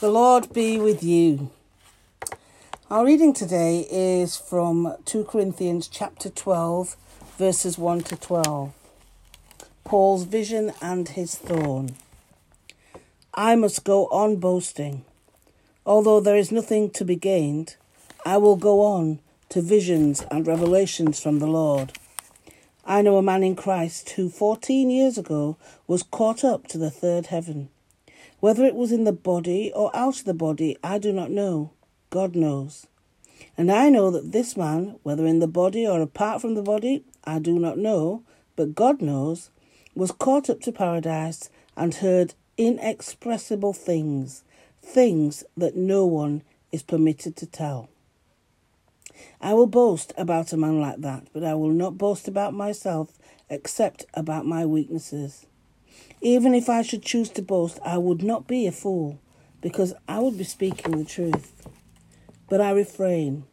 The Lord be with you. Our reading today is from 2 Corinthians chapter 12, verses 1 to 12. Paul's vision and his thorn. I must go on boasting. Although there is nothing to be gained, I will go on to visions and revelations from the Lord. I know a man in Christ who 14 years ago was caught up to the third heaven. Whether it was in the body or out of the body, I do not know. God knows. And I know that this man, whether in the body or apart from the body, I do not know, but God knows, was caught up to paradise and heard inexpressible things, things that no one is permitted to tell. I will boast about a man like that, but I will not boast about myself except about my weaknesses. Even if I should choose to boast, I would not be a fool, because I would be speaking the truth. But I refrain,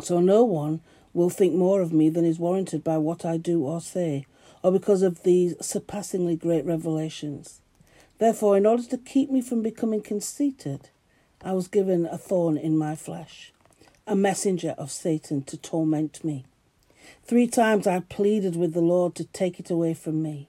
so no one will think more of me than is warranted by what I do or say, or because of these surpassingly great revelations. Therefore, in order to keep me from becoming conceited, I was given a thorn in my flesh, a messenger of Satan to torment me. Three times I pleaded with the Lord to take it away from me.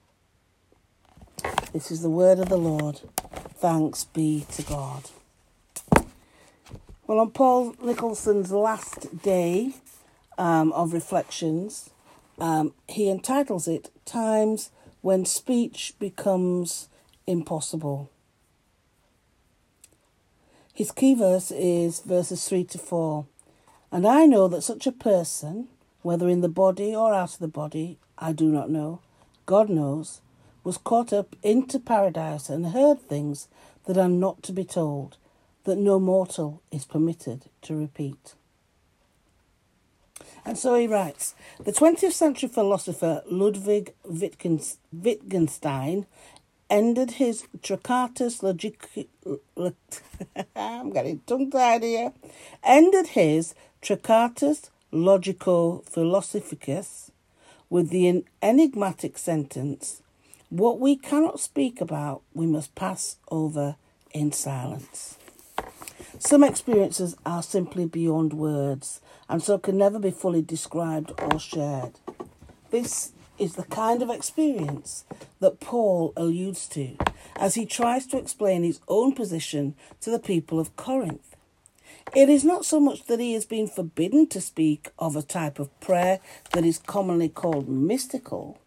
This is the word of the Lord. Thanks be to God. Well, on Paul Nicholson's last day um, of reflections, um, he entitles it Times When Speech Becomes Impossible. His key verse is verses 3 to 4. And I know that such a person, whether in the body or out of the body, I do not know, God knows, was caught up into paradise and heard things that are not to be told, that no mortal is permitted to repeat. And so he writes The 20th century philosopher Ludwig Wittgenstein ended his Tractatus Logic. I'm getting tongue tied here. Ended his Tractatus Logico Philosophicus with the enigmatic sentence what we cannot speak about, we must pass over in silence. Some experiences are simply beyond words and so can never be fully described or shared. This is the kind of experience that Paul alludes to as he tries to explain his own position to the people of Corinth. It is not so much that he has been forbidden to speak of a type of prayer that is commonly called mystical,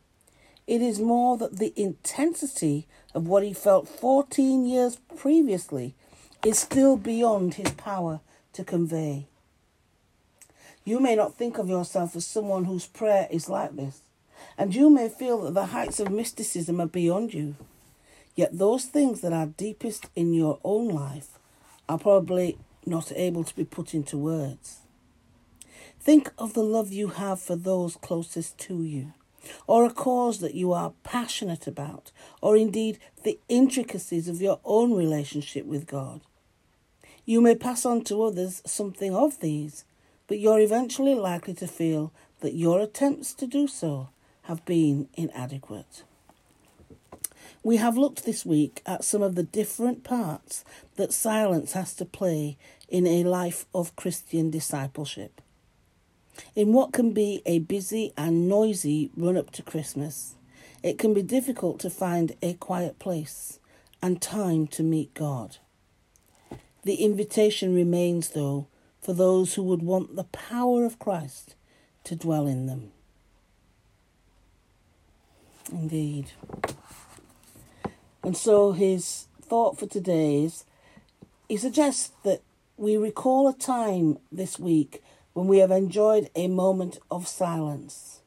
it is more that the intensity of what he felt 14 years previously is still beyond his power to convey. You may not think of yourself as someone whose prayer is like this, and you may feel that the heights of mysticism are beyond you. Yet those things that are deepest in your own life are probably not able to be put into words. Think of the love you have for those closest to you or a cause that you are passionate about, or indeed the intricacies of your own relationship with God. You may pass on to others something of these, but you're eventually likely to feel that your attempts to do so have been inadequate. We have looked this week at some of the different parts that silence has to play in a life of Christian discipleship. In what can be a busy and noisy run up to Christmas, it can be difficult to find a quiet place and time to meet God. The invitation remains, though, for those who would want the power of Christ to dwell in them. Indeed. And so his thought for today is he suggests that we recall a time this week when we have enjoyed a moment of silence.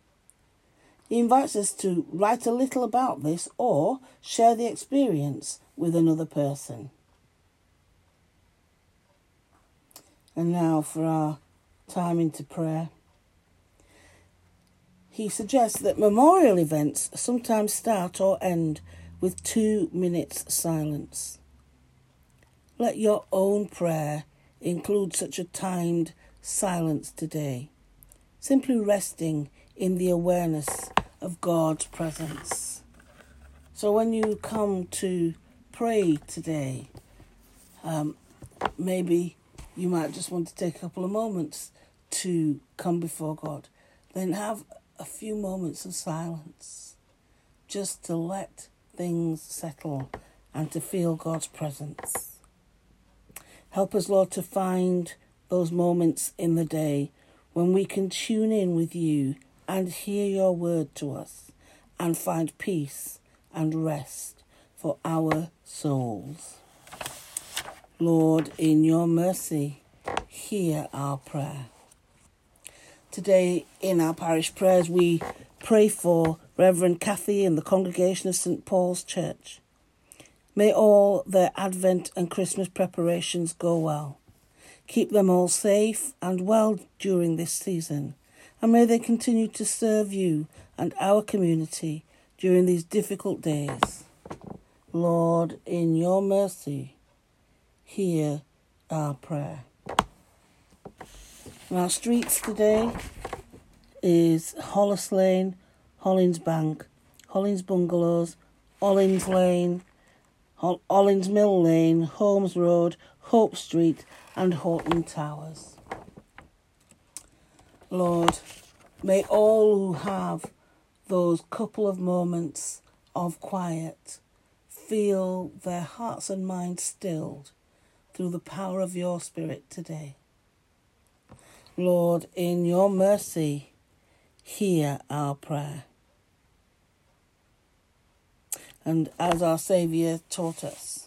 He invites us to write a little about this or share the experience with another person. And now for our time into prayer. He suggests that memorial events sometimes start or end with two minutes silence. Let your own prayer include such a timed silence today, simply resting in the awareness of God's presence. So when you come to pray today, um, maybe you might just want to take a couple of moments to come before God. Then have a few moments of silence just to let things settle and to feel God's presence. Help us, Lord, to find those moments in the day when we can tune in with you and hear your word to us and find peace and rest for our souls. Lord, in your mercy, hear our prayer. Today, in our parish prayers, we pray for Reverend Kathy and the congregation of St Paul's Church. May all their Advent and Christmas preparations go well. Keep them all safe and well during this season, and may they continue to serve you and our community during these difficult days. Lord, in your mercy, hear our prayer. Our streets today is Hollis Lane, Hollins Bank, Hollins Bungalows, Hollins Lane, Hollins Mill Lane, Holmes Road, Hope Street, and Horton Towers. Lord, may all who have those couple of moments of quiet feel their hearts and minds stilled through the power of your Spirit today. Lord, in your mercy, hear our prayer. And as our Saviour taught us,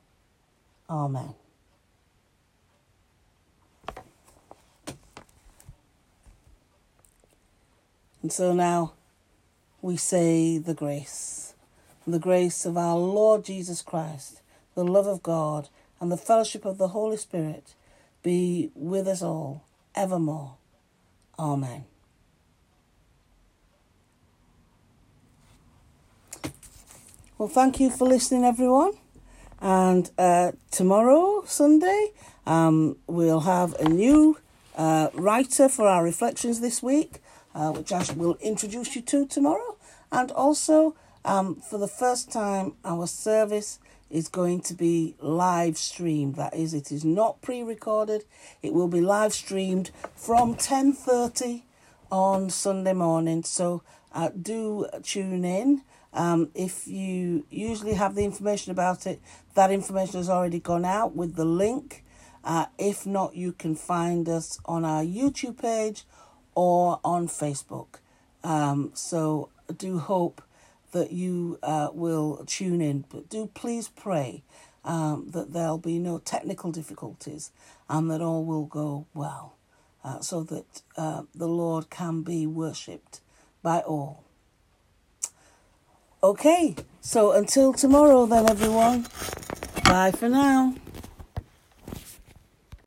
Amen. And so now we say the grace. The grace of our Lord Jesus Christ, the love of God, and the fellowship of the Holy Spirit be with us all evermore. Amen. Well, thank you for listening, everyone. And uh, tomorrow, Sunday, um, we'll have a new uh, writer for our reflections this week, uh, which I will introduce you to tomorrow. And also, um, for the first time, our service is going to be live streamed. That is, it is not pre-recorded. It will be live streamed from 10.30 on Sunday morning. So uh, do tune in. Um, if you usually have the information about it, that information has already gone out with the link. Uh, if not, you can find us on our YouTube page or on Facebook. Um, so I do hope that you uh, will tune in, but do please pray um, that there'll be no technical difficulties and that all will go well, uh, so that uh, the Lord can be worshipped by all. Okay, so until tomorrow, then, everyone. Bye for now.